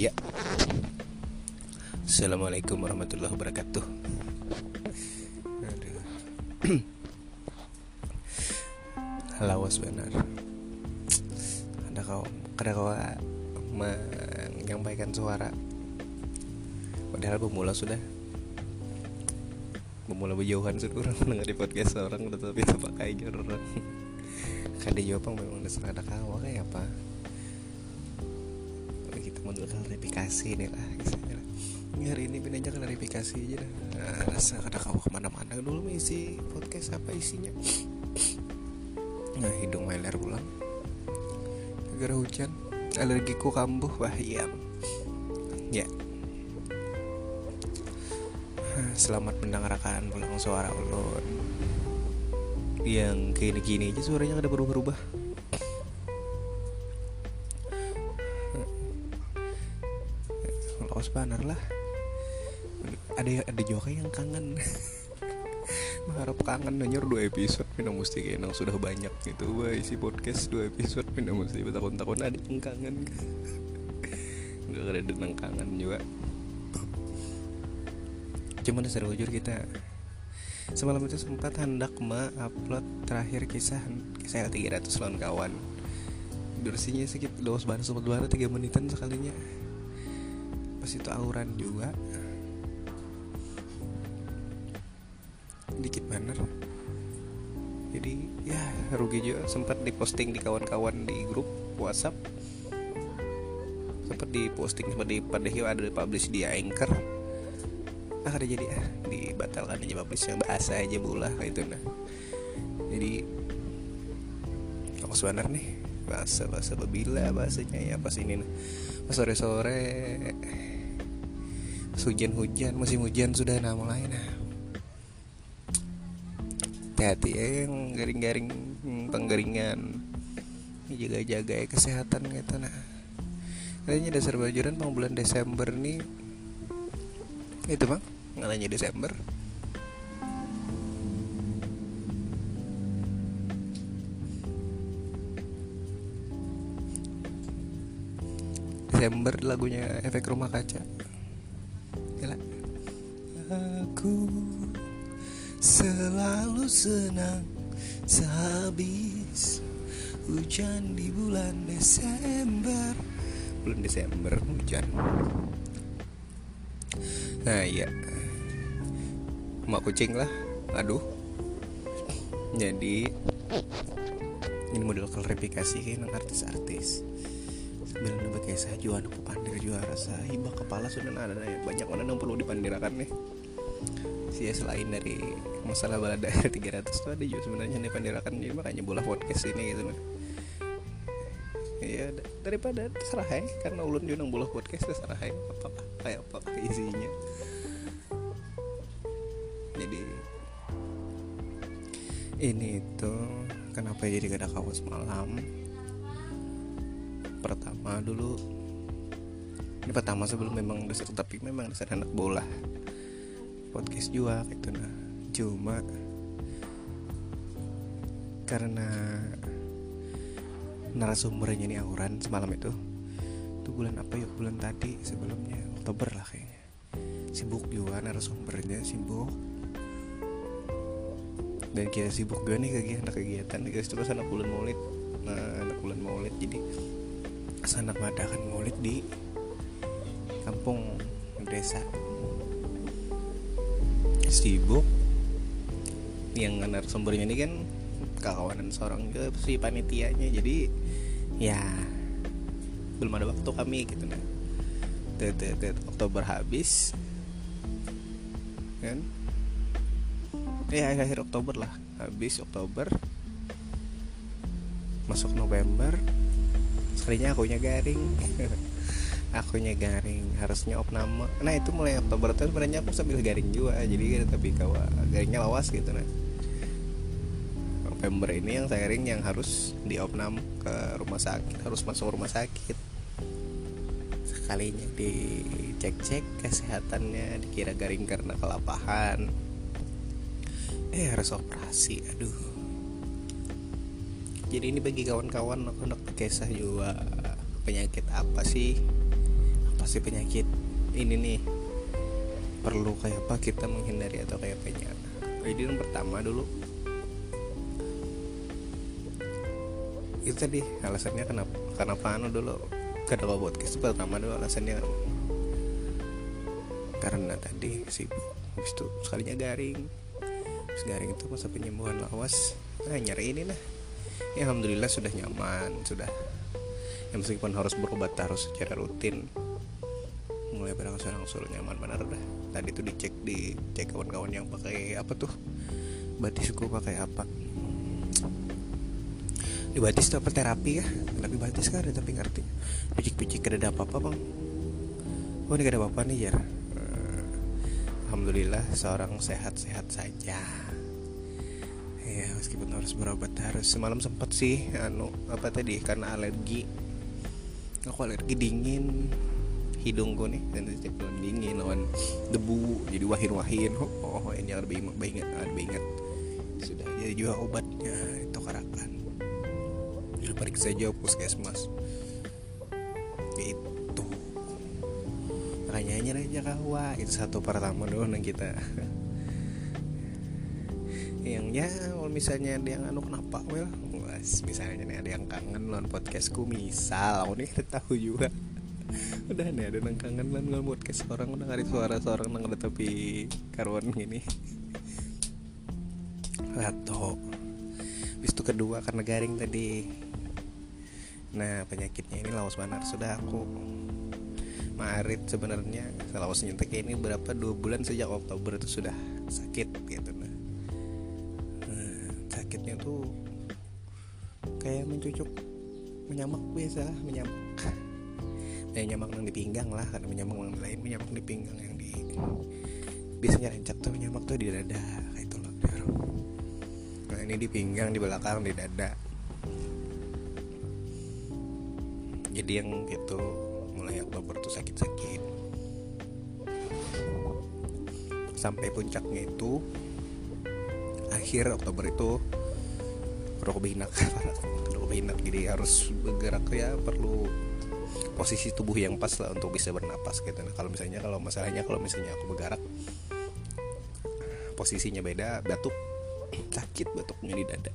Iya. Assalamualaikum warahmatullahi wabarakatuh. Aduh. Lawas benar. Ada kau, ada kau menyampaikan suara. Padahal pemula sudah pemula berjauhan sudah orang mendengar di podcast orang tetapi itu pakai orang. Kade jawab memang ada kau kayak apa? Mau klarifikasi nih lah. Ini hari ini pindah aja klarifikasi aja dah. Nah, rasa ada kau ke mana-mana. Dulu isi podcast apa isinya? Nah hidung meler pulang gara hujan alergiku kambuh wah iya. Ya. Selamat mendengarkan pulang suara ulun. Yang kayak gini aja suaranya ada berubah-ubah kaos banner lah. Ada ada juga yang kangen. Mengharap kangen nanya dua episode minum mesti kayak sudah banyak gitu. Wah isi podcast dua episode minum mesti bertahun-tahun ada yang kangen. Nggak ada tentang kangen juga. Cuman dasar jujur kita semalam itu sempat hendak ma upload terakhir kisah kisah 300 lawan kawan. Durasinya sedikit dos banget sempat banget tiga menitan sekalinya pas itu auran juga dikit banner. Jadi ya rugi juga. Sempat diposting di kawan-kawan di grup WhatsApp. Sempat diposting sempat di pada ada di publish di Anchor. Ah ada jadi ah dibatalkan aja publish yang bahasa aja bulah itu nah jadi aku banner nih. Bahasa bahasa babila bahasanya ya pas ini nah sore sore hujan-hujan musim hujan sudah nah mulai nah. Hati-hati ya yang garing-garing penggaringan. Jaga-jaga ya kesehatan gitu nah. Kayaknya dasar bajuran pang bulan Desember nih. Itu bang ngalanya Desember. Desember lagunya efek rumah kaca senang sehabis hujan di bulan Desember. Bulan Desember hujan. Nah iya. Mak kucing lah. Aduh. Jadi ini model klarifikasi kan artis-artis. Sebenarnya pakai sajuan aku pandir juga rasa hibah kepala sudah ada. Ya. banyak mana yang perlu dipandirakan nih. Sih selain dari masalah balada 300 tuh ada juga sebenarnya nih pandirakan jadi makanya bola podcast ini gitu nih ya daripada terserah ya karena ulun juga bola podcast terserah ya apa kayak apa isinya. Jadi ini itu kenapa jadi gak ada kawas malam? Pertama dulu ini pertama sebelum memang dasar tapi memang dasar anak bola. Podcast juga gitu nah cuma karena narasumbernya ini auran semalam itu. Itu bulan apa ya? Bulan tadi sebelumnya Oktober lah kayaknya. Sibuk juga narasumbernya sibuk. Dan kita sibuk juga nih kegiatan kegiatan guys terus anak bulan maulid. Nah anak bulan maulid jadi ke sana mengadakan maulid di kampung desa. Sibuk yang sumbernya ini kan kawanan seorang ke si panitianya. Jadi ya belum ada waktu kami gitu nah Oktober habis kan? Ya akhir Oktober lah habis Oktober. Masuk November sekalinya akunya garing. Akunya garing harusnya opname. Nah itu mulai Oktober itu sebenarnya aku sambil garing juga jadi tapi kawa garingnya lawas gitu nah November ini yang saya garing yang harus diopnam ke rumah sakit harus masuk rumah sakit. Sekalinya dicek-cek kesehatannya dikira garing karena kelapahan. Eh harus operasi aduh. Jadi ini bagi kawan-kawan aku nak kisah juga penyakit apa sih? Apa sih penyakit ini nih? Perlu kayak apa kita menghindari atau kayak apanya jadi yang pertama dulu itu tadi alasannya kenapa kenapa anu dulu kada podcast itu pertama dulu alasannya karena tadi sibuk habis itu sekalinya garing. Habis garing itu masa penyembuhan lawas. Nah nyari ini nah ya alhamdulillah sudah nyaman sudah. Ya meskipun harus berobat harus secara rutin. Mulai berangsur-angsur nyaman benar dah. Tadi tuh dicek di cek kawan-kawan yang pakai apa tuh? Batisku pakai apa di batis itu apa terapi ya? Tapi batis kan ada tapi ngerti. Picik-picik ada apa apa bang. Oh ini ada apa apa nih ya Alhamdulillah seorang sehat-sehat saja. Ya meskipun harus berobat harus. Semalam sempat sih anu apa tadi karena alergi. Aku alergi dingin. Hidungku nih dan setiap dingin lawan debu jadi wahir-wahir. Oh, oh ini lebih ingat lebih ingat sudah jadi juga obatnya itu karakan jadi periksa saja puskesmas. Itu makanya aja kawa itu satu pertama doang kita. Yang ya kalau misalnya ada yang anu kenapa? Well misalnya nih ada yang kangen nonton podcastku misal. Aku nih tahu juga. Udah nih ada yang kangen nonton podcast orang udah ngari suara seorang nang tapi karuan gini. Atau bis itu kedua karena garing tadi nah penyakitnya ini lawas banar sudah aku Maret sebenarnya. Lawas nyentek ini berapa? Dua bulan sejak Oktober itu sudah sakit gitu. Nah, nah sakitnya tuh kayak mencucuk menyamak biasa menyamak. Ya nyamak yang di pinggang lah karena menyamak yang lain menyamak di pinggang yang di biasanya rencak tuh menyamak tuh di dada kayak itu loh. Nah ini di pinggang di belakang di dada jadi yang gitu mulai Oktober tuh sakit-sakit. Sampai puncaknya itu akhir Oktober itu rokok binak rokok binak jadi harus bergerak ya perlu posisi tubuh yang pas lah untuk bisa bernapas gitu. Nah kalau misalnya kalau masalahnya kalau misalnya aku bergerak posisinya beda batuk sakit batuknya di dada.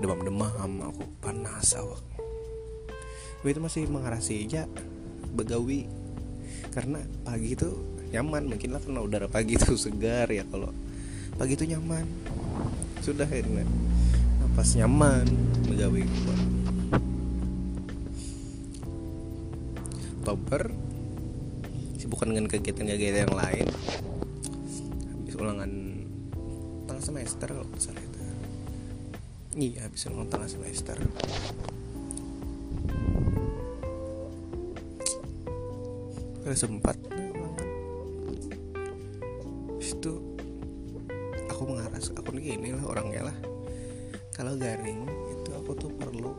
Demam-demam aku panas awak itu masih mengarasi aja begawi. Karena pagi itu nyaman mungkin lah karena udara pagi itu segar ya kalau pagi itu nyaman. Sudah ini napas nyaman begawi Oktober sibukan dengan kegiatan-kegiatan yang lain. Habis ulangan tengah semester kalau salah itu. Iya habis ulangan tengah semester Gak sempat. Itu aku mengaras aku nih gini lah orangnya lah. Kalau garing itu aku tuh perlu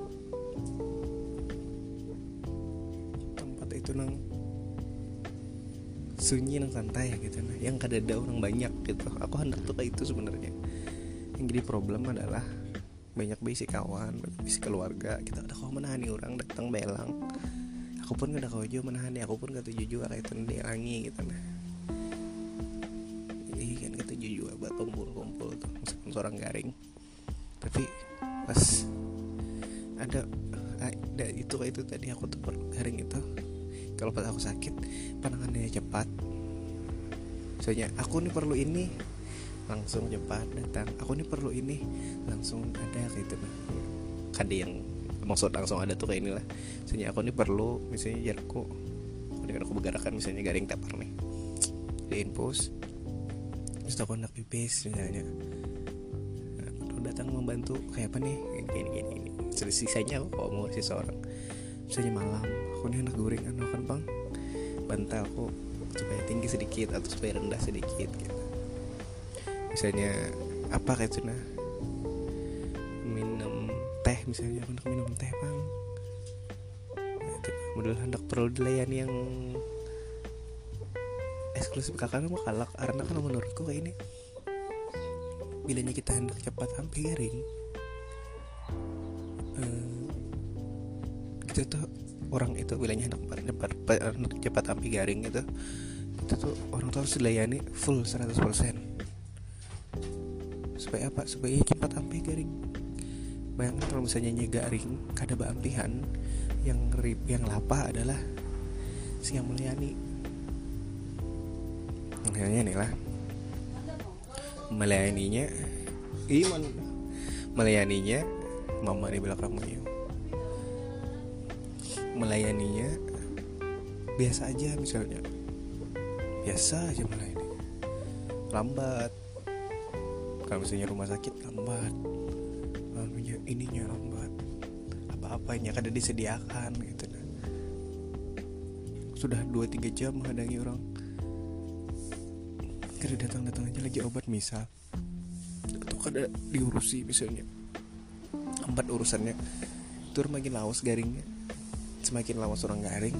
tempat itu nang sunyi nang santai gitu nah yang kada ada orang banyak gitu. Aku hendak tuh kayak itu sebenarnya. Yang jadi problem adalah banyak basic kawan banyak basic keluarga. Kita udah kau menahani orang datang belang aku pun gak kau juga menahan aku pun gak tujuh juga kayak itu dirangi gitu nah. Jadi kan gak tujuh juga buat kumpul-kumpul tuh meskipun seorang garing. Tapi pas ada ada itu kayak itu tadi aku tuh garing itu kalau pas aku sakit penanganannya cepat. Soalnya aku nih perlu ini langsung cepat datang. Aku nih perlu ini langsung ada kayak itu nah. Kan yang maksud langsung ada tuh kayak inilah. Misalnya aku nih perlu misalnya jarakku dengan aku bergerakan misalnya garing tapar nih. Di infus. Terus aku hendak pipis misalnya. Nah, aku datang membantu kayak apa nih? Gini gini gini, gini. sisanya aku kalau mau si seorang misalnya malam aku nih hendak goreng anu kan bang? Bantalku supaya tinggi sedikit atau supaya rendah sedikit gitu. Misalnya apa kayak nah misalnya aku hendak minum teh bang. Nah, itu model hendak perlu dilayani yang eksklusif. Kakak mau kalak karena kan menurutku kayak ini. Bilanya kita hendak cepat sampai garing uh, kita tuh orang itu bilangnya anak cepat anak cepat ampi garing itu itu tuh orang tuh harus dilayani full 100% supaya apa? Supaya cepat bayangkan kalau misalnya nyi garing kada ampihan yang rib yang lapah adalah si yang melayani makanya nih lah. Melayaninya iman melayaninya mama di belakangnya melayaninya biasa aja misalnya. Biasa aja melayani lambat. Kalau misalnya rumah sakit lambat apa-apanya kada disediakan gitu. Sudah 2-3 jam menghadangi orang. Kada datang-datang aja lagi obat misal. Atau kada diurusi misalnya. Empat urusannya. Itu makin lawas garingnya. Semakin lawas orang garing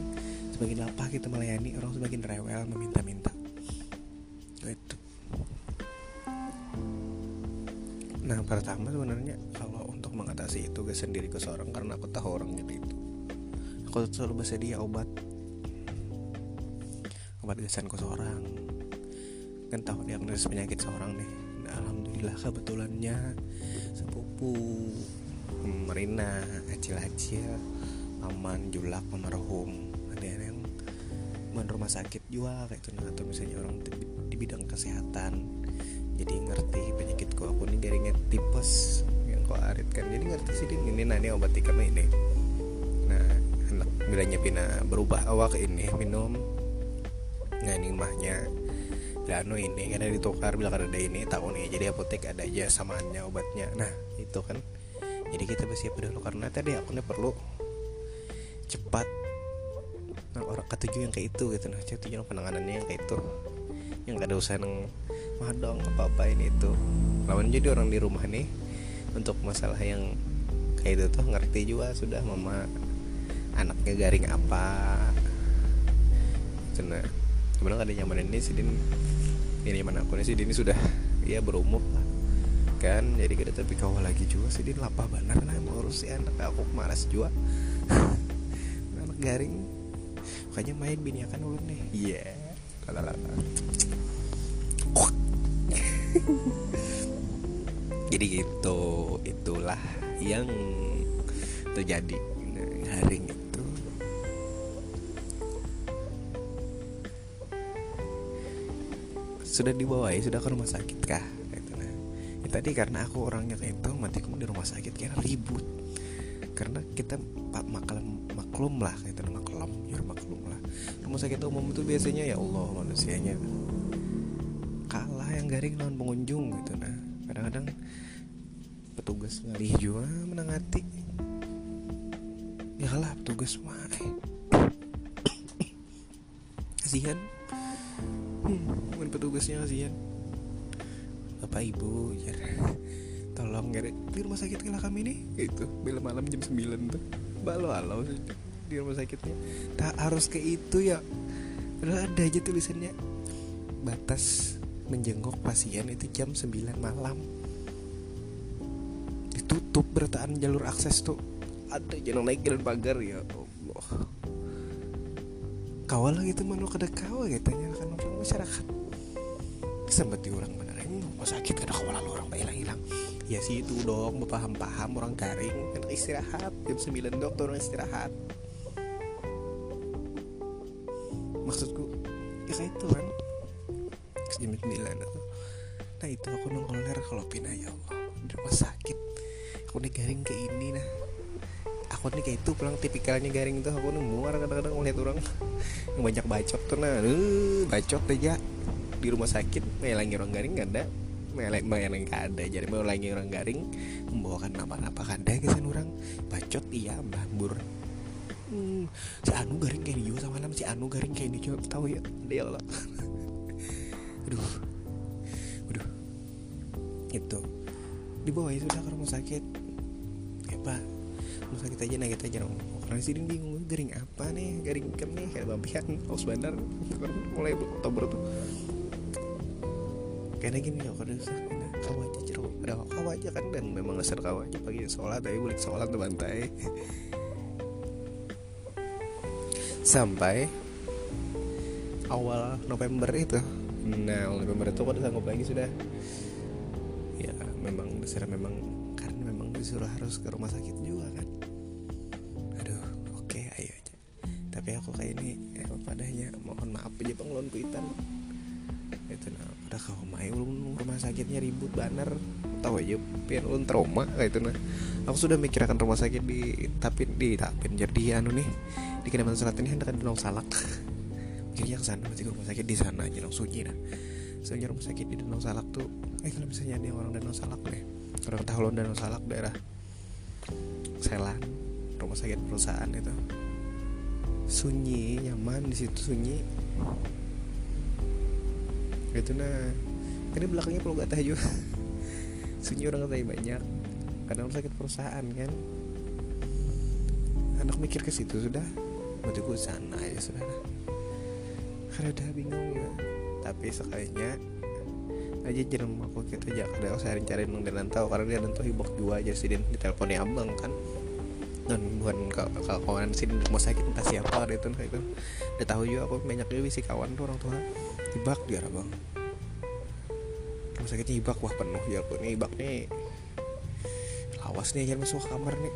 semakin lapah kita melayani orang semakin rewel meminta-minta. Itu. Nah pertama sebenarnya mengatasi itu gak sendiri ke seorang karena aku tahu orangnya itu aku selalu bersedia obat. Obat gasan ke seorang. Kan tahu diagnosis penyakit seorang nih. Nah, alhamdulillah kebetulannya sepupu Marina acil-acil aman julak almarhum. Ada yang men rumah sakit juga kayak itu nah, atau misalnya orang di, di bidang kesehatan. Jadi ngerti penyakitku. Aku ini garingnya tipes yang kau arit kan? Jadi ngerti sih ini nanya obat ikan ini. Nah anak bilangnya pina berubah awak ini minum. Nah ini mahnya. Dano ini karena ditukar bila ada ini tahun ini jadi apotek ada aja samaannya obatnya. Nah itu kan. Jadi kita bersiap dulu. Karena tadi aku perlu cepat nah, orang ketujuh yang kayak itu gitu. Nah tujuan penanganannya yang kayak itu. Yang gak ada usaha neng madong apa apa ini itu. Lawan jadi orang di rumah nih untuk masalah yang kayak itu tuh ngerti juga sudah mama anaknya garing apa. Cina sebenarnya ada nyaman ini sih din ini mana aku nih sih ini sudah ya berumur lah. Kan jadi kita tapi kau lagi juga. Sih din lapah benar nah mau urus si anak. Aku malas juga. Anak garing. Makanya main bini akan ulun nih. Iya. Yeah. jadi gitu itulah yang terjadi. Garing itu sudah dibawa ya sudah ke rumah sakit kah? Itu nah. Ya, tadi karena aku orangnya kayak itu mati kamu di rumah sakit karena ribut. Karena kita maklum maklum lah kayak itu maklum ya maklum lah. Rumah sakit umum itu biasanya ya Allah manusianya. Kalah yang garing lawan pengunjung gitu nah kadang-kadang petugas ngalih juga menangati ya kalah petugas mah eh. kasihan. Hmm, petugasnya kasihan. Bapak ibu ya. Tolong ya di rumah sakit kala kami nih gitu. Bila malam jam 9 tuh. Balo halo di rumah sakitnya. Tak harus ke itu ya. Padahal ada aja tulisannya. Batas menjenguk pasien itu jam 9 malam ditutup berataan jalur akses tuh. Ada jalan naik jalan pagar ya Allah. Kawal gitu mana kada kawal gitu kan orang masyarakat. Sempat di orang mana ini rumah sakit kada kawal orang hilang hilang. Ya sih itu dong paham-paham orang garing kan istirahat. Jam 9 dok orang istirahat. Maksudku ya kayak itu kan. Jam 9 atau nah itu aku nongkoler kalau pindah ya Allah aku nih garing kayak ini nah. Aku nih kayak itu pulang tipikalnya garing tuh aku nih muar kadang-kadang ngeliat orang. Yang banyak bacot tuh nah. Uh, bacot aja di rumah sakit ngelangi orang garing gak ada. Melek yang ada jadi mau lagi orang garing membawakan apa-apa kada kesan orang. Bacot iya mbambur hmm, si Anu garing kayak juga sama si Anu garing kayak juga tahu ya? Dia Allah aduh. Aduh. Itu. Dibawa itu udah ke rumah sakit sakit aja nah kita aja. Orang sini bingung garing apa nih? Garing kem nih? Kayak bampian haus bandar. Mulai Oktober tuh. Karena gini ya kalau kau aja cerita ada kau aja kan dan memang ngeser kau aja. Pagi sholat tapi balik sholat tuh bantai sampai awal November itu. Nah November itu udah sanggup lagi sudah. Ya memang dasarnya memang karena memang disuruh harus ke rumah sakit juga kan sakitnya ribut banner tahu aja pian ulun trauma kayak itu nah. Aku sudah mikirkan rumah sakit di tapi di tapi jadi anu nih di Kalimantan Selatan ini hendak ada Danau Salak. Mikirnya ke sana berarti rumah sakit di sana aja langsung sunyi nah. Soalnya rumah sakit di Danau Salak tuh eh kalau misalnya ada orang Danau Salak deh. Orang tahu Danau Salak daerah Selan rumah sakit perusahaan itu. Sunyi nyaman di situ sunyi. Itu nah ini belakangnya perlu gak tahu sunyi orang tahu banyak. Rumah sakit perusahaan kan? Anak mikir ke situ sudah. Berarti gue sana ya sudah karena udah bingung ya tapi sekalinya aja jeneng aku kita aja. Kada usah cari nang dan tahu. Karena dia tentu hibok juga aja sih di teleponnya abang kan? Dan bukan kawan sih rumah sakit entah siapa ada itu itu. Udah tahu juga aku banyak juga sih kawan tuh orang tua. Hibak dia abang rumah sakitnya hibak wah penuh ya aku nih hibak nih. Lawas nih jangan masuk kamar nih.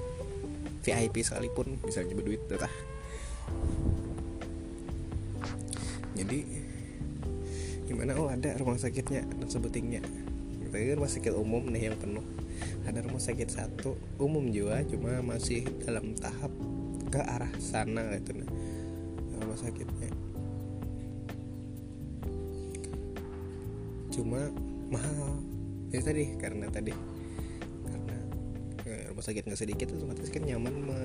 VIP sekalipun bisa nyebut duit dah jadi gimana? Oh ada rumah sakitnya dan sebutingnya. Tapi rumah sakit umum nih yang penuh. Ada rumah sakit satu umum juga cuma masih dalam tahap ke arah sana gitu nah rumah sakitnya. Cuma mahal. Ya tadi karena tadi. Karena ya, rumah sakit nggak sedikit otomatis kan nyaman mah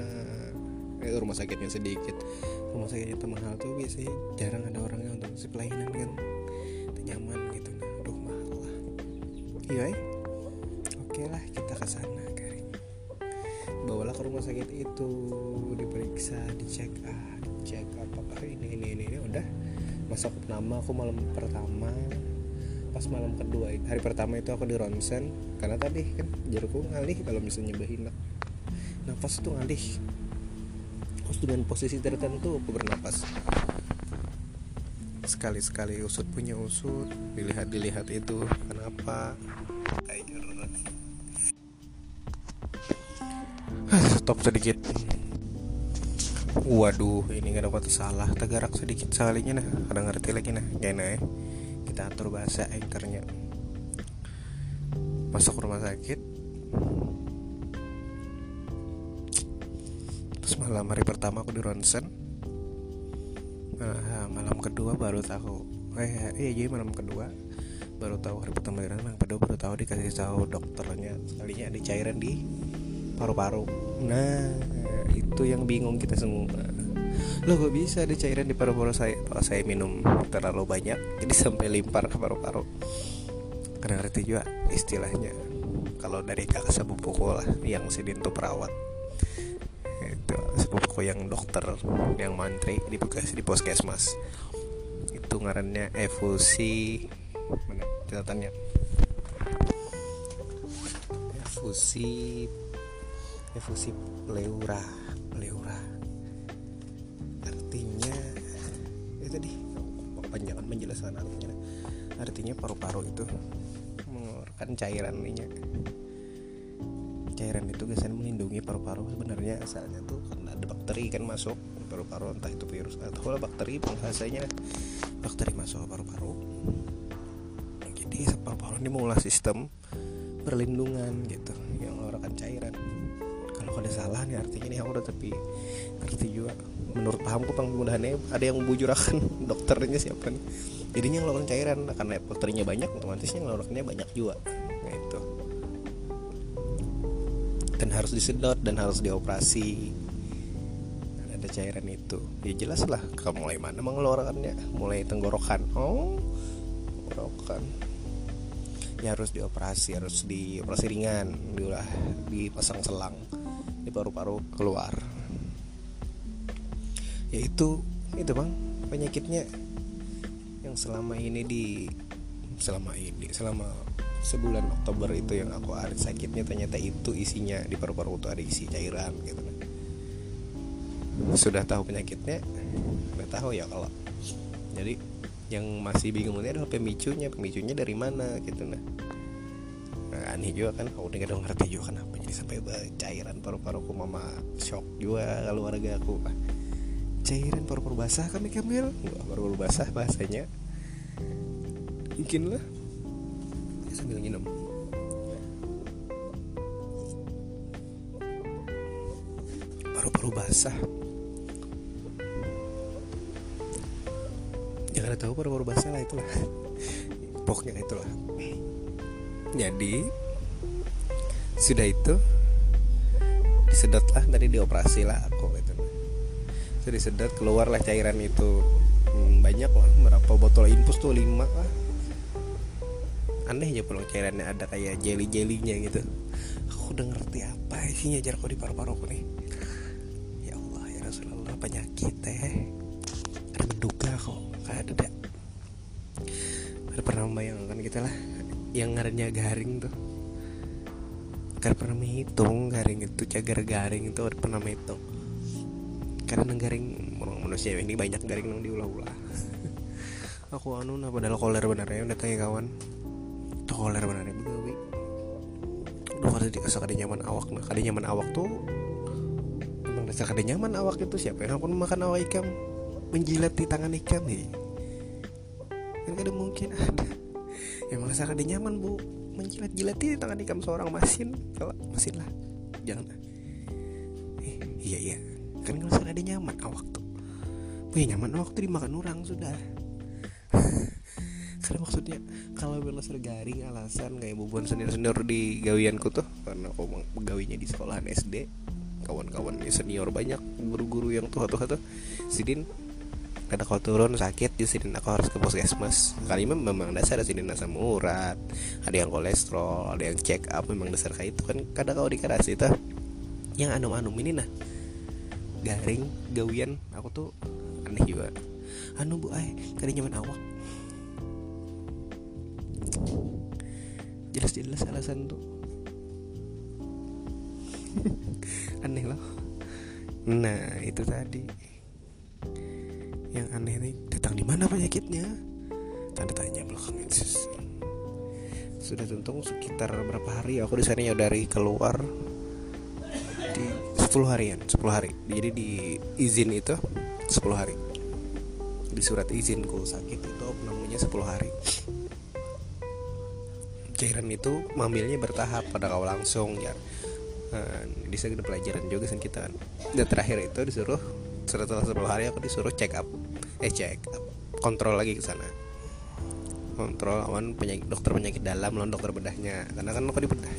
eh, rumah sakitnya sedikit. Rumah sakitnya mahal tuh biasanya jarang ada orang yang untuk ngasih pelayanan kan. Nyaman gitu. Nah aduh mahal lah. Iya eh? oke lah kita ke sana garing bawalah ke rumah sakit itu. Diperiksa dicek ah dicek apakah ini ini ini, ini. udah. Masuk nama aku malam pertama pas malam kedua hari pertama itu aku di ronsen karena tadi kan jarku ngalih kalau misalnya bahinak nafas itu ngalih. Harus dengan posisi tertentu aku bernapas. Sekali-sekali usut punya usut dilihat dilihat itu kenapa. Stop sedikit. Waduh ini gak ada kata salah tegarak sedikit sekalinya nah ada ngerti lagi nah gimana ya kita atur bahasa anchornya. Masuk rumah sakit. Terus malam hari pertama aku di ronsen. Nah, malam kedua baru tahu. Eh iya jadi malam kedua baru tahu hari pertama di malam kedua baru tahu dikasih tahu dokternya. Sekalinya ada cairan di paru-paru. Nah itu yang bingung kita semua lo kok bisa ada cairan di paru-paru saya? Kalau saya minum terlalu banyak jadi sampai limpar ke paru-paru. Karena ngerti juga istilahnya. Kalau dari kakak sepupuku lah yang sedih untuk perawat. Itu sepupuku yang dokter yang mantri di di puskesmas. Itu ngarannya efusi mana catatannya? Efusi efusi pleura pleura artinya paru-paru itu mengeluarkan cairan minyak. Cairan itu biasanya melindungi paru-paru. Sebenarnya asalnya tuh karena ada bakteri kan masuk paru-paru entah itu virus atau bakteri bahasanya. Bakteri masuk paru-paru. Jadi paru-paru ini mengolah sistem perlindungan gitu yang mengeluarkan cairan. Kalau ada salah nih artinya ini aku udah tapi ngerti juga menurut pahamku penggunaannya ada yang bujurakan dokternya siapa nih? Jadinya ngeluarin cairan karena bakterinya banyak otomatisnya ngeluarinnya banyak juga nah itu dan harus disedot dan harus dioperasi. Ada cairan itu. Ya jelas lah kalau mulai mana mengeluarkannya? Mulai tenggorokan. Oh tenggorokan. Ya harus dioperasi harus dioperasi ringan diulah dipasang selang di paru-paru keluar ya itu bang penyakitnya yang selama ini di selama ini selama sebulan Oktober itu yang aku ada sakitnya ternyata itu isinya di paru-paru itu ada isi cairan gitu sudah tahu penyakitnya udah tahu ya kalau. Jadi yang masih bingung ini adalah pemicunya pemicunya dari mana gitu nah, nah aneh juga kan aku udah ngerti juga kenapa jadi sampai cairan paru-paruku mama shock juga keluarga aku cairan paru-paru basah kami kamil paru-paru basah bahasanya. Mungkin lah sambil minum paru-paru basah. Jangan ada tahu paru-paru basah lah itulah. Pokoknya itulah. Jadi sudah itu disedot lah tadi dioperasi lah. aku itu disedot keluar lah cairan itu. Hmm, banyak lah berapa botol infus tuh lima lah. Aneh aja pulang cairannya ada kayak jelly jelinya gitu. Aku udah ngerti apa isinya jar kok di paru-paruku nih. Ya Allah ya Rasulullah penyakit teh ada menduga kok kayak ada dak. Ada pernah membayangkan kita lah yang ngarannya garing tuh. Kan pernah menghitung garing itu cagar garing itu pernah menghitung karena garing orang manusia ini banyak garing nang diulah-ulah. Aku anu nah padahal koler benernya udah tanya kawan. Tuh koler benernya begawi udah kada di kada nyaman awak nah. Kada nyaman awak tuh memang dasar kada nyaman awak itu siapa yang aku makan awak ikan? Menjilat di tangan ikan nih. Kan kada mungkin ada. Yang merasa kada nyaman bu. Menjilat-jilat di tangan ikan seorang masin kalau masin lah. Jangan eh, iya iya kan usah ada nyaman awak tuh Wih nyaman awak tuh dimakan orang sudah. Karena maksudnya kalau belasar garing alasan kayak bubuan senior-senior di gawianku tuh karena aku pegawainya di sekolahan SD kawan-kawan senior banyak guru-guru yang tua-tua tuh. Sidin kada kau turun sakit di sini aku harus ke puskesmas. Kali memang dasar di sini asam urat. Ada yang kolesterol ada yang check up memang dasar kayak itu kan. Kada kau dikasih itu yang anum-anum ini nah garing gawian. Aku tuh aneh juga. Anu bu ay kada nyaman awak. Jelas-jelas alasan tuh. Aneh loh. Nah itu tadi. Yang aneh nih datang di mana penyakitnya? Tanda tanya belakang sudah tuntung sekitar berapa hari aku di sana ya dari keluar 10 harian 10 hari. Jadi di izin itu 10 hari. Di surat izinku sakit itu namanya 10 hari. Cairan itu mamilnya bertahap pada kau langsung ya. Di sana ada pelajaran juga kan kita dan terakhir itu disuruh setelah 10 hari aku disuruh check up. Eh check up. Kontrol lagi ke sana. Kontrol awan penyakit dokter penyakit dalam lawan dokter bedahnya. Karena kan aku di bedah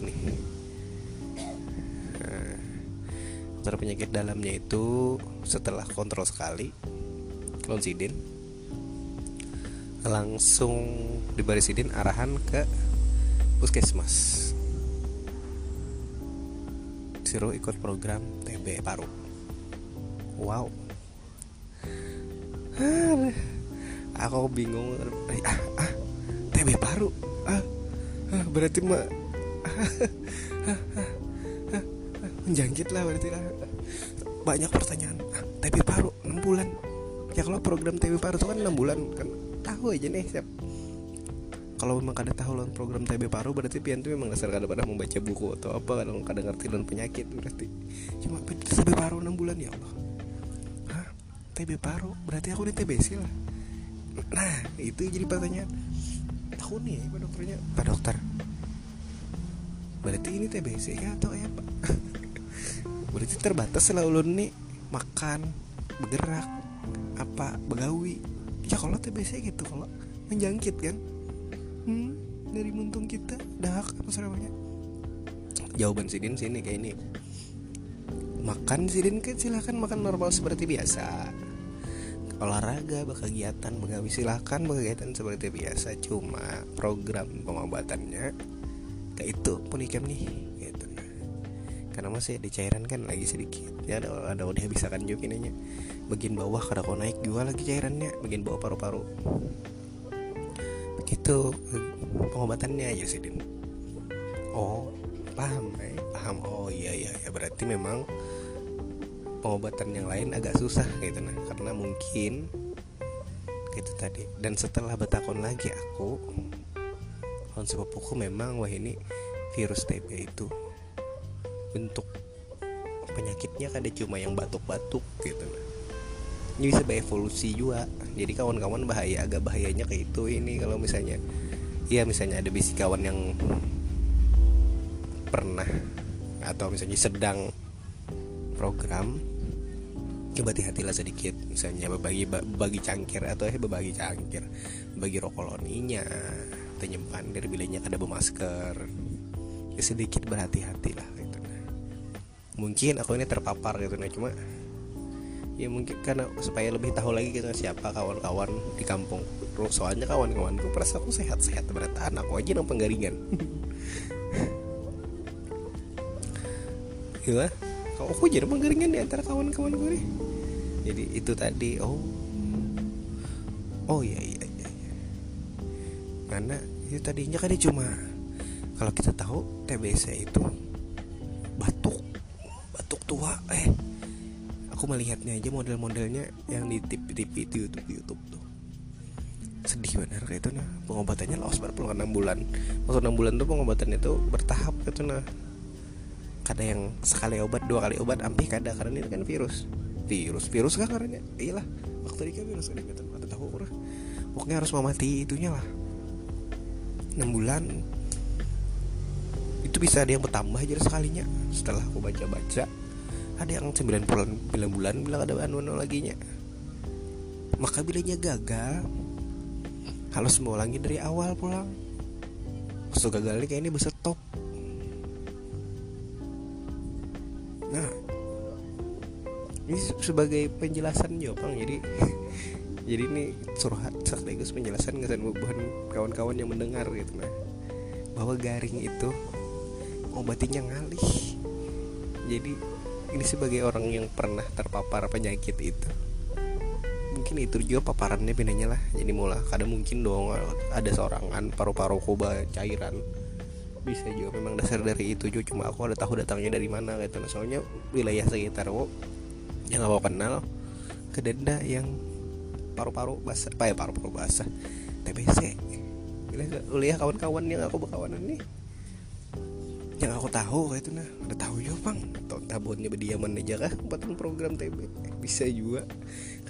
dokter penyakit dalamnya itu setelah kontrol sekali lonsidin langsung dibarisidin arahan ke puskesmas. Disuruh ikut program TB paru. Wow. Aku bingung. Ah, ah TB paru? Ah, ah berarti mah ah, ah, ah, ah, menjangkit lah berarti lah banyak pertanyaan. Ah, TB paru 6 bulan. Ya kalau program TB paru itu kan 6 bulan kan? Tahu aja nih siap. Kalau memang kada tahu lawan program TB paru berarti pian tuh memang dasar kada pernah membaca buku atau apa kalau kada ngerti lawan penyakit berarti. Cuma TB paru 6 bulan ya Allah. Hah? TB paru berarti aku di TBC lah. Nah itu jadi pertanyaan. Tahu nih pak dokternya. Pak dokter. Berarti ini TBC ya atau ya pak berarti terbatas lah ulun nih. Makan bergerak apa begawi. Ya kalau TBC gitu kalau menjangkit kan. Hmm, dari muntung kita dahak apa namanya jawaban sidin sini kayak ini. Makan sidin kan silahkan makan normal seperti biasa. Olahraga berkegiatan begawi silahkan berkegiatan seperti biasa. Cuma program pengobatannya kayak itu pun nih karena masih di cairan kan lagi sedikit. Ya ada ada udah bisa kan juga ini bagian bawah kada kau naik juga lagi cairannya. Bagian bawah paru-paru. Begitu pengobatannya aja sih din. Oh paham eh? paham. Oh iya iya ya berarti memang pengobatan yang lain agak susah gitu nah. Karena mungkin itu tadi. Dan setelah betakon lagi aku kawan sepupuku memang wah ini virus TB itu bentuk penyakitnya kan cuma yang batuk-batuk gitu. Ini bisa berevolusi juga. Jadi kawan-kawan bahaya agak bahayanya kayak itu ini kalau misalnya ya misalnya ada bisi kawan yang pernah atau misalnya sedang program coba hati-hatilah sedikit. Misalnya berbagi bagi cangkir atau eh berbagi cangkir bagi rokoloninya atau nyimpan dari bilanya ada bermasker ya sedikit berhati-hati lah nah. Mungkin aku ini terpapar gitu nah cuma ya mungkin karena supaya lebih tahu lagi gitu siapa kawan-kawan di kampung. Soalnya kawan-kawanku perasa aku sehat-sehat berat aku aja nang penggaringan. Ya kau aku jadi penggaringan di antara kawan-kawan gue nih? Jadi itu tadi oh. Oh iya iya iya, iya. karena itu tadinya kan dia cuma kalau kita tahu TBC itu tua eh aku melihatnya aja model-modelnya yang di TV-TV di YouTube YouTube tuh. Sedih benar kayak itu nah. Pengobatannya laos berapa enam bulan. Maksud enam bulan tuh pengobatannya tuh bertahap gitu nah. Kada yang sekali obat dua kali obat ampih kada karena ini kan virus. Virus virus kan karena? Iyalah bakteri kan virus ada gitu. Ada tahu orang pokoknya harus memati itunya lah. Enam bulan. Itu bisa ada yang bertambah aja sekalinya setelah aku baca-baca ada yang sembilan bulan sembilan bulan bilang ada anu anu lagi nya maka bilanya gagal. Harus mengulangi dari awal pulang so gagal ini kayak ini bisa top. Nah ini sebagai penjelasan Jopang jadi jadi ini curhat sekaligus penjelasan kesan bukan kawan-kawan yang mendengar gitu nah. Bahwa garing itu obatinya ngalih. Jadi ini sebagai orang yang pernah terpapar penyakit itu. Mungkin itu juga paparannya bedanya lah. Jadi mulai kadang mungkin dong ada seorangan paru-paru koba cairan. Bisa juga memang dasar dari itu juga cuma aku ada tahu datangnya dari mana gitu. Nah, soalnya wilayah sekitar kok yang aku kenal ke denda yang paru-paru basah. Apa ya paru-paru basah? TBC lihat kawan-kawan yang aku berkawanan nih yang aku tahu kayak itu nah ada tahu juga bang. Tahun tabunnya berdiaman aja kah buat program TB bisa juga.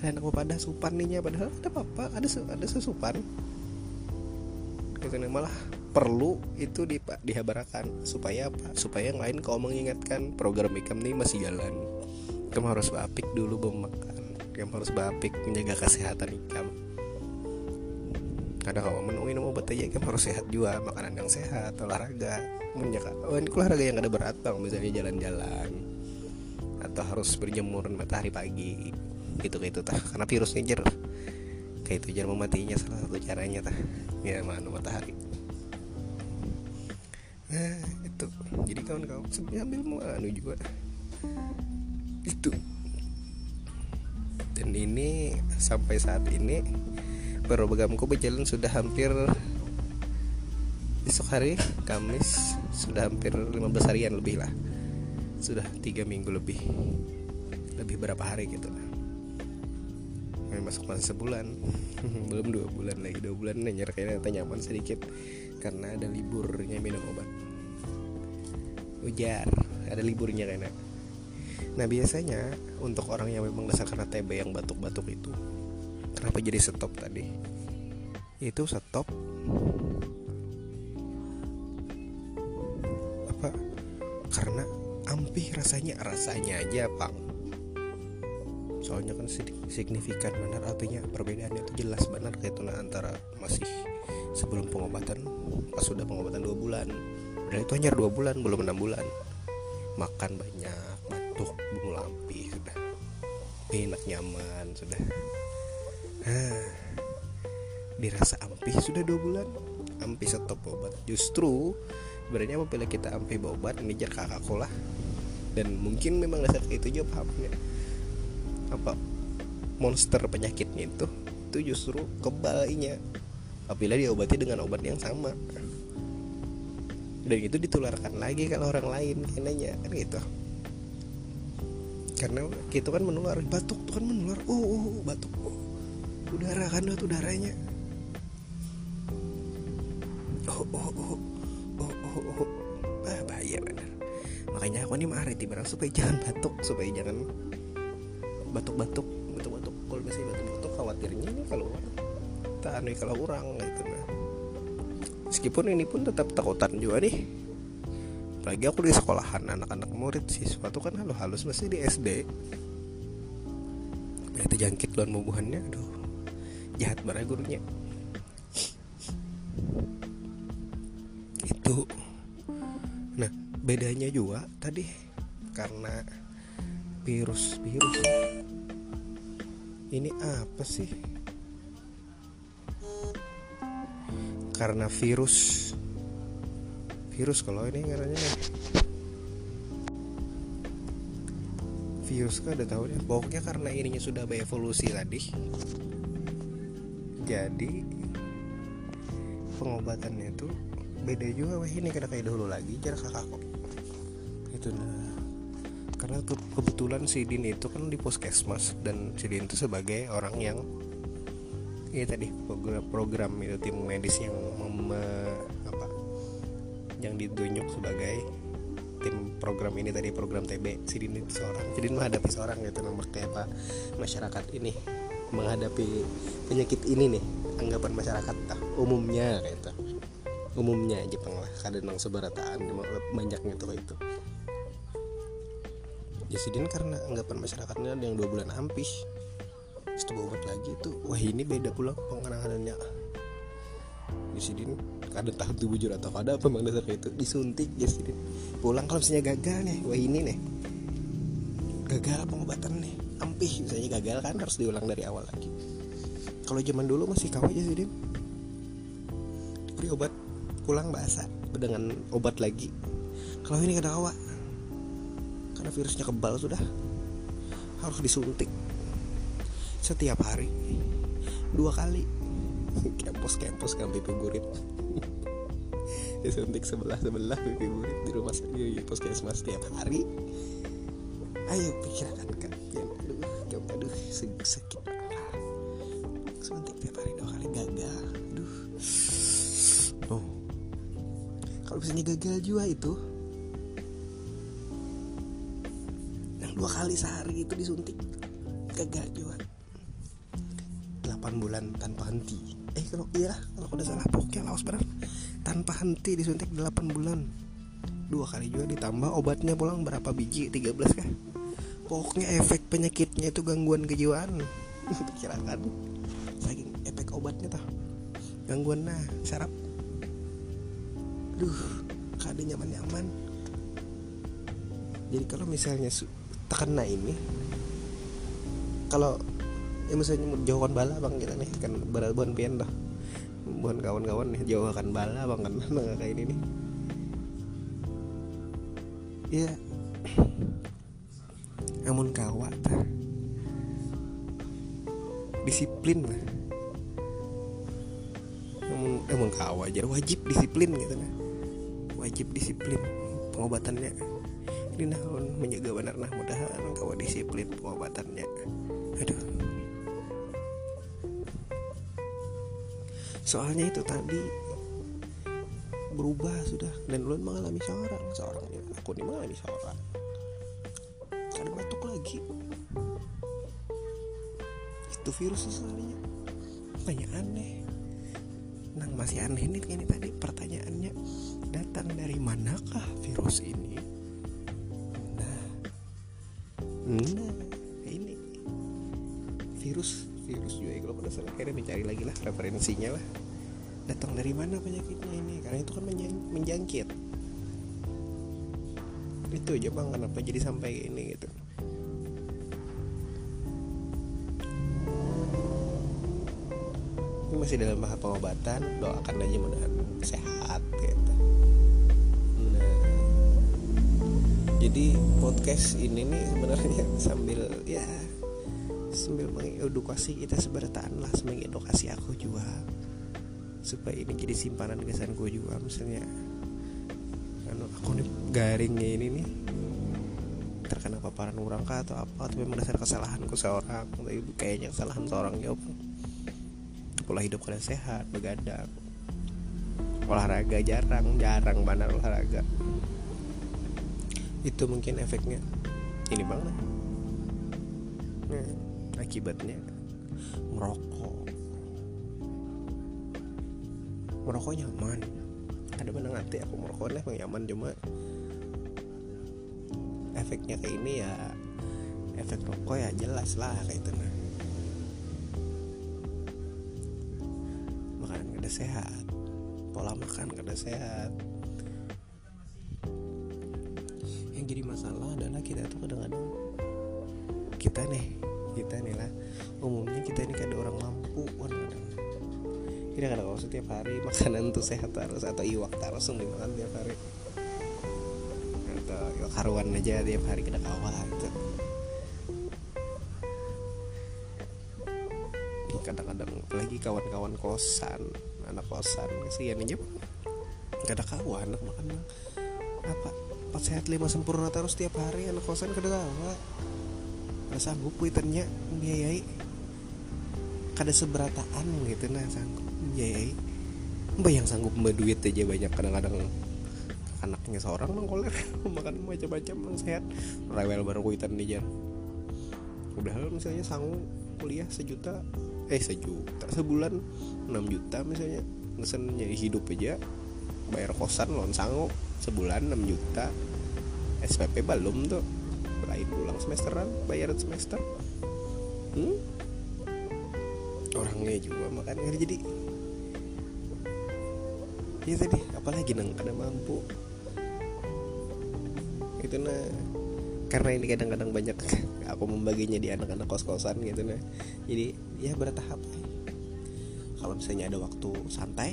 Kalian aku pada supan nih padahal ada apa ada ada sesupan itu malah perlu itu di dihabarakan supaya apa? Supaya yang lain kau mengingatkan program ikam ini masih jalan. Kamu harus bapik dulu belum makan. Kamu harus bapik menjaga kesehatan ikam kadang kamu minum obat aja kamu harus sehat juga. Makanan yang sehat olahraga. Menjaga oh ini olahraga yang ada berat bang. Misalnya jalan-jalan. Atau harus berjemur matahari pagi. Gitu kayak itu tah. Karena virus ngejar kayak itu jar mematinya salah satu caranya tah. Ya mana matahari. Nah itu jadi kawan-kawan sambil mau anu juga. Itu dan ini sampai saat ini programku berjalan sudah hampir besok hari Kamis sudah hampir 15 harian lebih lah. Sudah tiga minggu lebih. Lebih berapa hari gitu lah. Masuk masa sebulan. Belum dua bulan lagi dua bulan nanya kayaknya nyaman sedikit. Karena ada liburnya minum obat. Ujar ada liburnya kayaknya. Nah biasanya untuk orang yang memang dasar karena TB yang batuk-batuk itu kenapa jadi stop tadi? Itu stop. Apa? Karena ampih rasanya rasanya aja pang soalnya kan signifikan benar artinya perbedaannya itu jelas benar kayak itu nah, antara masih sebelum pengobatan pas sudah pengobatan dua bulan. Dan itu hanya dua bulan belum enam bulan. Makan banyak batuk bunga lampi sudah. Enak nyaman sudah dirasa ampih sudah dua bulan? Ampih stop obat. Justru sebenarnya apabila kita ampih obat ngejar kakakku lah dan mungkin memang dasar itu juga pahamnya apa monster penyakitnya itu itu justru kebalnya apabila diobati dengan obat yang sama. Dan itu ditularkan lagi kalau orang lain kayaknya. Kan gitu. Karena gitu kan menular batuk tuh kan menular. Oh, oh, oh batuk. oh. Udara kan tuh udaranya. Oh oh oh. Oh oh, oh. Ah, bahaya bener. Makanya aku nih marah tiba supaya jangan batuk supaya jangan batuk-batuk batuk-batuk. Kalau misalnya batuk-batuk khawatirnya ini kalau tak anu kalau orang gitu nah meskipun ini pun tetap takutan juga nih. Apalagi aku di sekolahan anak-anak murid siswa tuh kan halus-halus masih di SD itu jangkit luar bubuhannya aduh jahat banget gurunya. Itu. Nah bedanya juga tadi karena virus virus ini apa sih? Karena virus. Virus kalau ini ngaranya virus kan udah tahu deh pokoknya karena ininya sudah berevolusi tadi jadi pengobatannya itu beda juga wah ini kena kayak dulu lagi jarak kakak kok. Itu nah. Karena ke kebetulan si Din itu kan di puskesmas dan si Din itu sebagai orang yang ya tadi program, program itu tim medis yang apa yang ditunjuk sebagai tim program ini tadi program TB si Din itu seorang jadi menghadapi seorang gitu kayak apa masyarakat ini menghadapi penyakit ini nih anggapan masyarakat lah umumnya gitu umumnya Jepang lah kadang seberataan banyaknya tuh itu Jasidin karena anggapan masyarakatnya ada yang dua bulan ampis setelah obat lagi itu wah ini beda pula pengenangannya Jasidin ada tahun tuh bujur atau ada apa memang dasar itu disuntik Jasidin pulang kalau misalnya gagal nih wah ini nih. Gagal pengobatan nih ampih misalnya gagal kan harus diulang dari awal lagi. Kalau zaman dulu masih kawat Jasidin diberi obat pulang bahasa dengan obat lagi. Kalau ini kada kawat karena virusnya kebal sudah harus disuntik. Setiap hari dua kali. Kempos kempos kan pipi burit disuntik sebelah sebelah pipi burit di rumah sakit puskesmas setiap hari. Ayo pikirkan kan sakit suntik tiap hari dua kali gagal. Aduh. Oh. Kalau misalnya gagal juga itu dua kali sehari itu disuntik gagal juga. 8 bulan tanpa henti. Eh kalau iya kalau udah salah pokoknya laos berat tanpa henti disuntik 8 bulan. Dua kali juga ditambah obatnya pulang berapa biji? 13 kan pokoknya efek penyakitnya itu gangguan kejiwaan. Kan saking efek obatnya tuh gangguan nah sarap duh kade nyaman nyaman. Jadi kalau misalnya terkena ini kalau ya misalnya jauhkan bala bang kita nih kan buan pian dah. Buan kawan-kawan nih jauhkan bala bang kan. Nggak kayak ini nih. Ya namun kawat disiplin lah namun kawat aja. Wajib disiplin gitu nah wajib disiplin pengobatannya. Ini naon menjaga benar nah mudahan kau disiplin pengobatannya. Aduh. Soalnya itu tadi berubah sudah. Dan ulun mengalami seorang seorang aku ini mengalami seorang virus sebenarnya banyak aneh. Nang masih aneh nih ini tadi pertanyaannya. Datang dari manakah virus ini? Nah ini. Virus virus juga kalau pada salah akhirnya mencari lagi lah referensinya lah. Datang dari mana penyakitnya ini? Karena itu kan menjang, menjangkit. Itu aja bang kenapa jadi sampai ini gitu masih dalam tahap pengobatan doakan aja mudah sehat gitu. Jadi podcast ini nih sebenarnya sambil ya sambil mengedukasi kita seberataan lah mengedukasi aku juga. Supaya ini jadi simpanan kesanku juga misalnya anu aku nih garingnya ini nih terkena paparan orang kah atau apa atau memang dasar kesalahanku seorang tapi kayaknya kesalahan seorang jawab pola hidup kalian sehat begadang. Olahraga jarang jarang benar olahraga. Itu mungkin efeknya. Ini bang nah, akibatnya merokok merokok nyaman. Ada mana nanti aku merokok lah nyaman cuma efeknya kayak ini ya efek rokok ya jelas lah kayak itu sehat. Pola makan kada sehat. Yang jadi masalah adalah kita tuh kadang-kadang kita nih kita nih lah. Umumnya kita ini kada orang mampu kadang-kadang kita kadang kalau setiap hari makanan tuh sehat terus atau iwak terus yang dimakan tiap hari. Atau iwak haruan aja tiap hari kita kawal gitu kadang-kadang lagi kawan-kawan kosan anak kosan. Kasihan aja gak ada kawan anak makan apa? Empat sehat lima sempurna terus tiap hari anak kosan kada kawa nggak sanggup kuitannya biayai. Kada seberataan gitu nah sanggup biayai. Mbak yang sanggup mbak duit aja banyak. Kadang-kadang anaknya seorang mengkoler makan macam-macam yang sehat. Rewel baru kuitan nih jan udah misalnya sanggup kuliah sejuta eh sejuta sebulan 6 juta misalnya ngesen nyari hidup aja bayar kosan loan sanggup sebulan 6 juta. SPP belum tuh lain pulang semesteran bayar semester. Hmm? orangnya juga makan jadi ya tadi apalagi nang kada mampu. Itu nah. Karena ini kadang-kadang banyak aku membaginya di anak-anak kos-kosan gitu nah. Jadi ya bertahap kalau misalnya ada waktu santai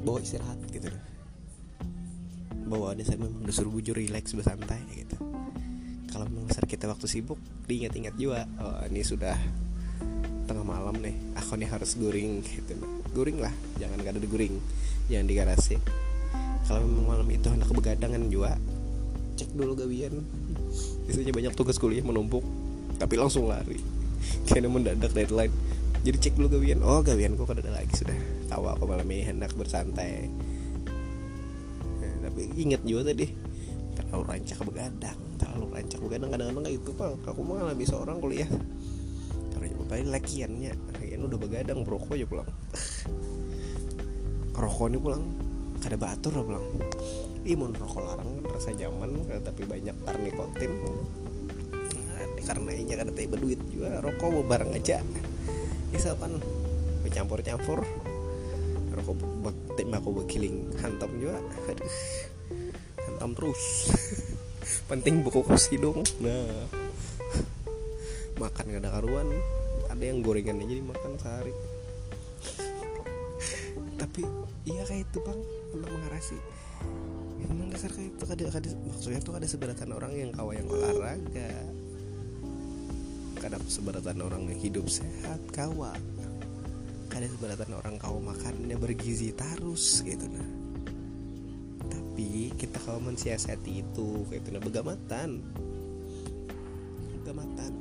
bawa istirahat gitu nah bawa saya memang disuruh bujur relax bersantai gitu. Kalau memang kita waktu sibuk diingat-ingat juga oh ini sudah tengah malam nih aku nih harus guring gitu. Guring lah jangan gak ada guring jangan di garasi kalau memang malam itu hendak begadangan juga cek dulu gawian. Biasanya banyak tugas kuliah menumpuk tapi langsung lari. Karena mendadak deadline jadi cek dulu gawian. Oh gawian kok ada lagi sudah. Tahu aku malam ini hendak bersantai. Nah, tapi ingat juga tadi terlalu rancak begadang terlalu rancak begadang. Kadang-kadang kayak itu bang aku mah lebih seorang kuliah. Karena cuma paling lakiannya. Lakian udah begadang rokok aja pulang. Rokok ini pulang. Kada batur lah pulang. Ih rokok larang kan rasa nyaman tapi banyak tar nikotin. Nah, karena ini kada tiba duit juga rokok mau bareng aja bisa kan bercampur-campur rokok tim aku bekiling hantam juga. Aduh. Hantam terus. Penting buku kursi dong nah. Makan gak ada karuan. Ada yang gorengan aja dimakan sehari. Tapi iya kayak itu bang. Untuk mengarasi emang dasar kayak itu ada, ada maksudnya tuh ada seberatan orang yang kawa yang olahraga kadang seberatan orang yang hidup sehat kawa ada seberatan orang kawa makannya bergizi terus gitu nah. Tapi kita kalau mensiasati itu kayak itu nah begamatan begamatan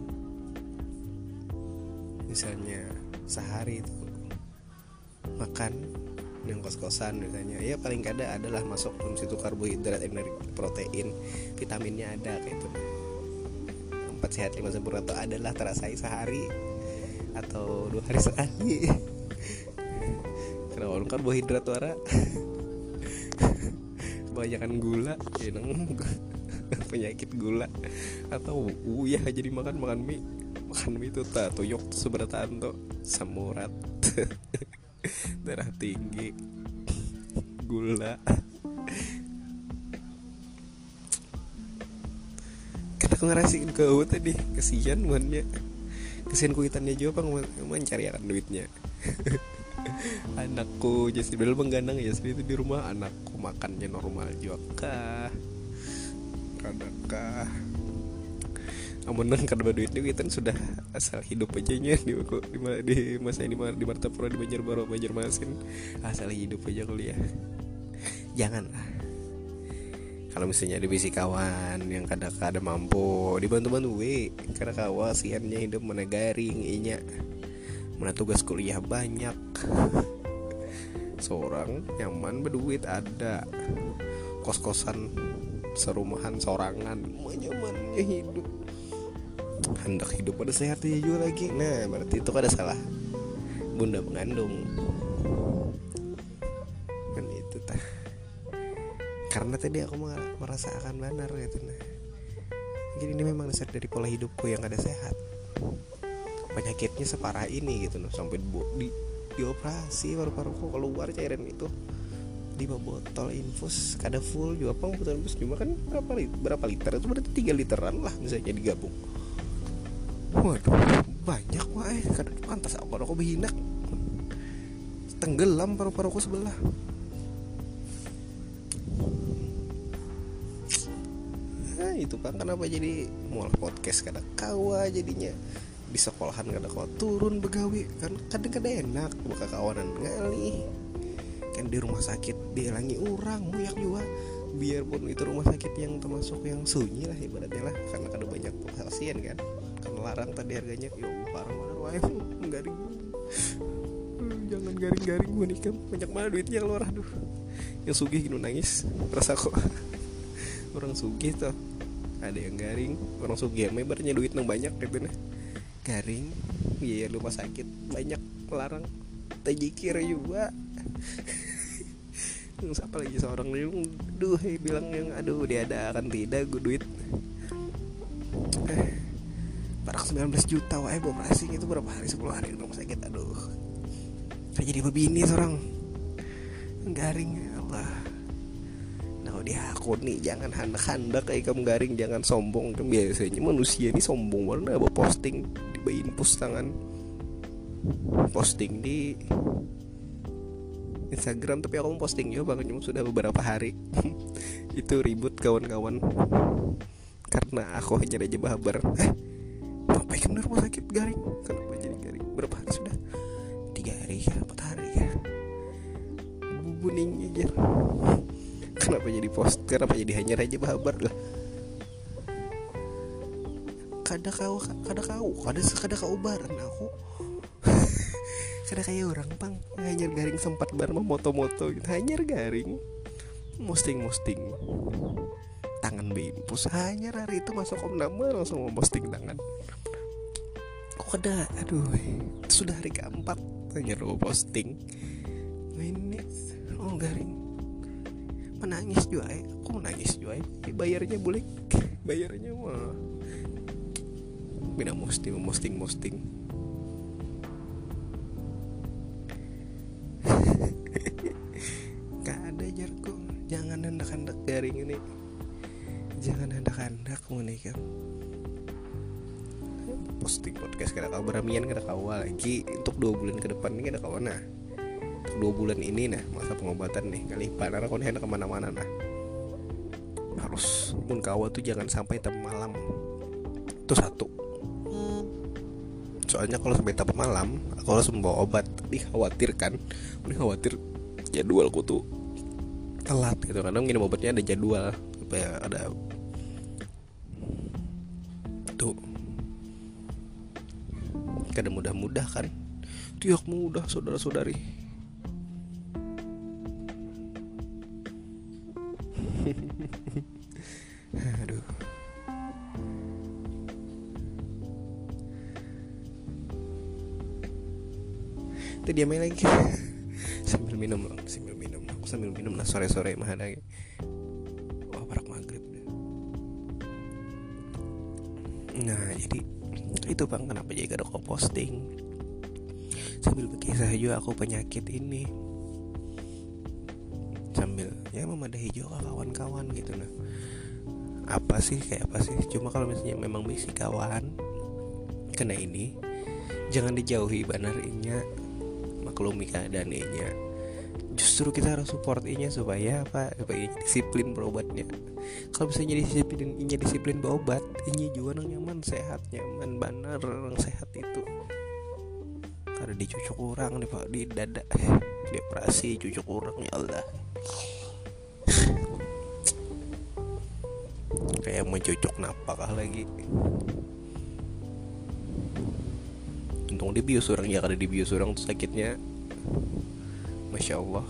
misalnya sehari itu makan yang kos-kosan misalnya. Ya paling kada adalah masuk dalam situ karbohidrat energi protein vitaminnya ada kayak itu empat sehat lima itu adalah terasai sehari atau dua hari sekali karena orang karbohidrat wara. Kebanyakan gula ya penyakit gula. Atau uyah jadi makan makan mie. Makan mie itu tak tuyuk seberataan tuh. Samurat darah tinggi. Gula aku ngerasain ke tadi kesian wannya kesian kuitannya juga bang mencari akan duitnya. Anakku jadi belum mengganang ya itu di rumah. Anakku makannya normal juga kah kadangkah amun nang kada duit ini kita sudah asal hidup aja nya. Di, di, di masa ini di Martapura di Banjarmasin. Asal hidup aja kuliah jangan lah kalau misalnya ada bisi kawan yang kadang-kadang mampu dibantu-bantu we. Karena kawan siannya hidup mana garing inya. Mana tugas kuliah banyak. Seorang nyaman berduit ada. Kos-kosan serumahan sorangan nyamannya hidup. Hendak hidup pada sehat juga lagi. Nah berarti itu ada salah. Bunda mengandung karena tadi aku merasakan benar gitu. Nah mungkin ini memang dasar dari pola hidupku yang ada sehat. Penyakitnya separah ini gitu loh sampai di dioperasi paru-paruku keluar cairan itu. Lima botol infus kada full juga. Apa botol infus? Cuma kan berapa liter berapa liter? Itu berarti tiga literan lah misalnya digabung. Waduh banyak wah eh kada pantas aku aku behinak tenggelam paru-paruku sebelah itu kan kenapa jadi mual podcast kada kawa jadinya? Di sekolahan kada kawa. Turun begawi kan kadang kadang enak buka kawanan. Ngali kan di rumah sakit dihalangi orang muyak juga. Biarpun itu rumah sakit yang termasuk yang sunyi lah ibaratnya lah karena ada banyak pasien kan. Kan larang tadi harganya. Yo parah mana wae garing. Jangan garing-garing gue nikah banyak mana duitnya keluar aduh. Yang sugih gitu nangis. Rasa kok orang sugih tuh ada yang garing orang sugih mebarnya duit nang banyak gitu nah. Garing? Biaya rumah sakit banyak larang. Tajikir juga. Siapa lagi seorang yang duh hey, bilang yang aduh dia ada akan tidak gue duit. Eh parak 19 juta wah operasi itu berapa hari 10 hari di rumah sakit aduh. Kayak jadi begini seorang. Garing ya Allah aku nih jangan handak-handak kayak kamu garing jangan sombong. Kan biasanya manusia ini sombong banget apa posting dibayin pus tangan. Posting di Instagram tapi aku posting juga bahkan cuma sudah beberapa hari. Itu ribut kawan-kawan. Karena aku hanya aja babar. Eh apa yang rumah sakit? Garing. Kenapa jadi garing? Berapa hari sudah? Tiga hari ya kenapa jadi post kenapa jadi hanya aja babar lah? Kada kau kada kau kada kada kau baran aku kada kayak orang pang. Hanya garing sempat bar moto-moto gitu. Hanya garing. Posting posting tangan bimpus hanya hari itu masuk om nama langsung mau posting tangan. Kok kada? Aduh sudah hari keempat. Hanya posting ini. Oh garing menangis juga ya aku menangis juga ya bayarnya boleh. Bayarnya mah. Bina mesti memosting posting gak ada jarku jangan hendak-hendak garing ini. Jangan hendak-hendak menikah posting podcast kada kau beramian kada kau lagi. Untuk dua bulan ke depan ini kada kau nah dua bulan ini nah masa pengobatan nih kali padahal kau hendak ke mana-mana nah. Harus pun kawa tuh jangan sampai tem malam itu satu. Soalnya kalau sampai tem malam aku harus membawa obat dikhawatirkan ini khawatir jadwalku tuh telat gitu. Karena mungkin obatnya ada jadwal supaya ada tuh. Kadang mudah-mudah kan? Tiak mudah saudara-saudari dia main lagi. Sambil minum sambil minum. Aku sambil minum nah sore sore mah ada. Wah parak maghrib. Nah jadi itu bang kenapa jadi kau posting sambil berkisah juga aku penyakit ini. Sambil ya memadahi juga kawan-kawan gitu nah. Apa sih kayak apa sih? Cuma kalau misalnya memang misi kawan kena ini jangan dijauhi banarinya maklumi keadaan inya. Justru kita harus support inya supaya apa? Supaya disiplin berobatnya. Kalau misalnya disiplin inya disiplin berobat inya juga nang nyaman sehat nyaman benar orang sehat itu. Karena dicucuk nih pak di dada. Di operasi cucuk kurang ya Allah. Kayak mau cocok napakah lagi untung di bius orang ya kada di bius orang tuh sakitnya. Masya allah.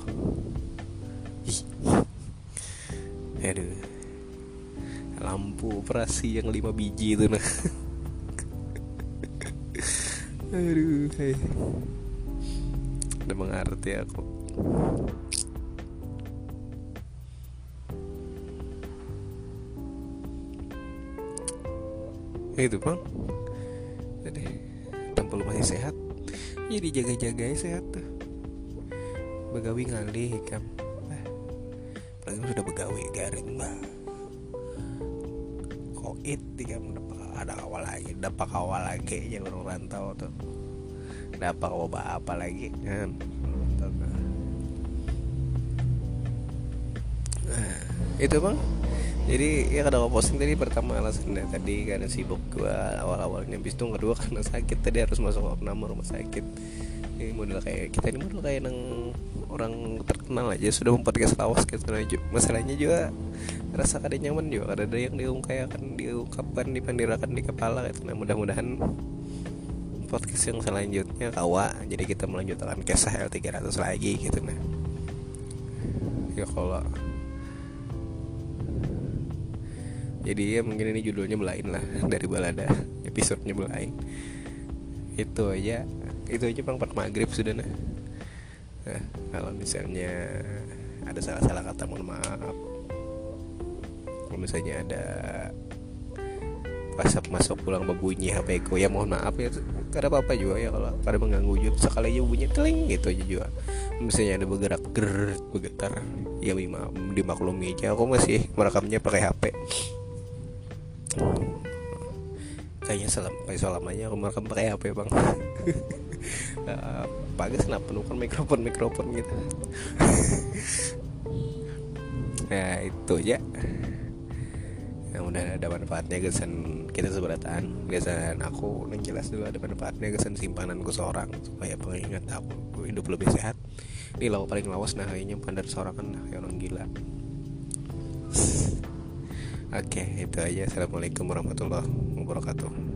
Aduh. Lampu operasi yang lima biji itu nah. Aduh hey. udah mengerti aku. Itu jadi masih sehat. Jadi ya jaga-jaga sehat tuh. Begawi ngalih eh, apalagi sudah begawi garing bah koit hikam ada awal lagi dapat awal lagi ya orang rantau tuh. Dapat awal apa lagi kan? Nah, itu bang jadi ya kada posting tadi pertama alasannya tadi karena sibuk gua awal-awalnya. Bis itu kedua karena sakit. Tadi harus masuk opname rumah sakit. Ini model kayak kita ini model kayak nang orang terkenal aja sudah podcast lawas gitu. Aja masalahnya juga rasa kada nyaman juga. Kada ada yang diungkapkan diungkapkan dipandirakan di kepala gitu. Nah mudah-mudahan podcast yang selanjutnya kawa jadi kita melanjutkan kisah L300 lagi gitu nah. Ya kalau jadi ya mungkin ini judulnya belain lah dari balada. Episodenya belain. Itu aja. Itu aja bang. Part maghrib sudah nah. nah kalau misalnya ada salah-salah kata mohon maaf. Kalau misalnya ada WhatsApp masuk pulang berbunyi HP ku ya mohon maaf ya. Kada apa-apa juga ya kalau pada mengganggu juga. Sekali aja bunyi teling gitu aja juga. Misalnya ada bergerak ger bergetar. Ya dimaklumi aja. Aku masih merekamnya pakai HP kayaknya selam kayak selamanya aku merekam pakai HP bang. Uh, bagus kenapa penuhkan mikrofon mikrofon gitu? Nah itu ya udah ada manfaatnya kesan kita seberatan. Kesan aku yang jelas dulu ada manfaatnya kesan simpananku seorang. Supaya pengingat aku hidup lebih sehat. Ini lawa paling lawas nah kayaknya pandar seorang kan nah, kayak gila Oke, itu aja. Assalamualaikum warahmatullahi wabarakatuh.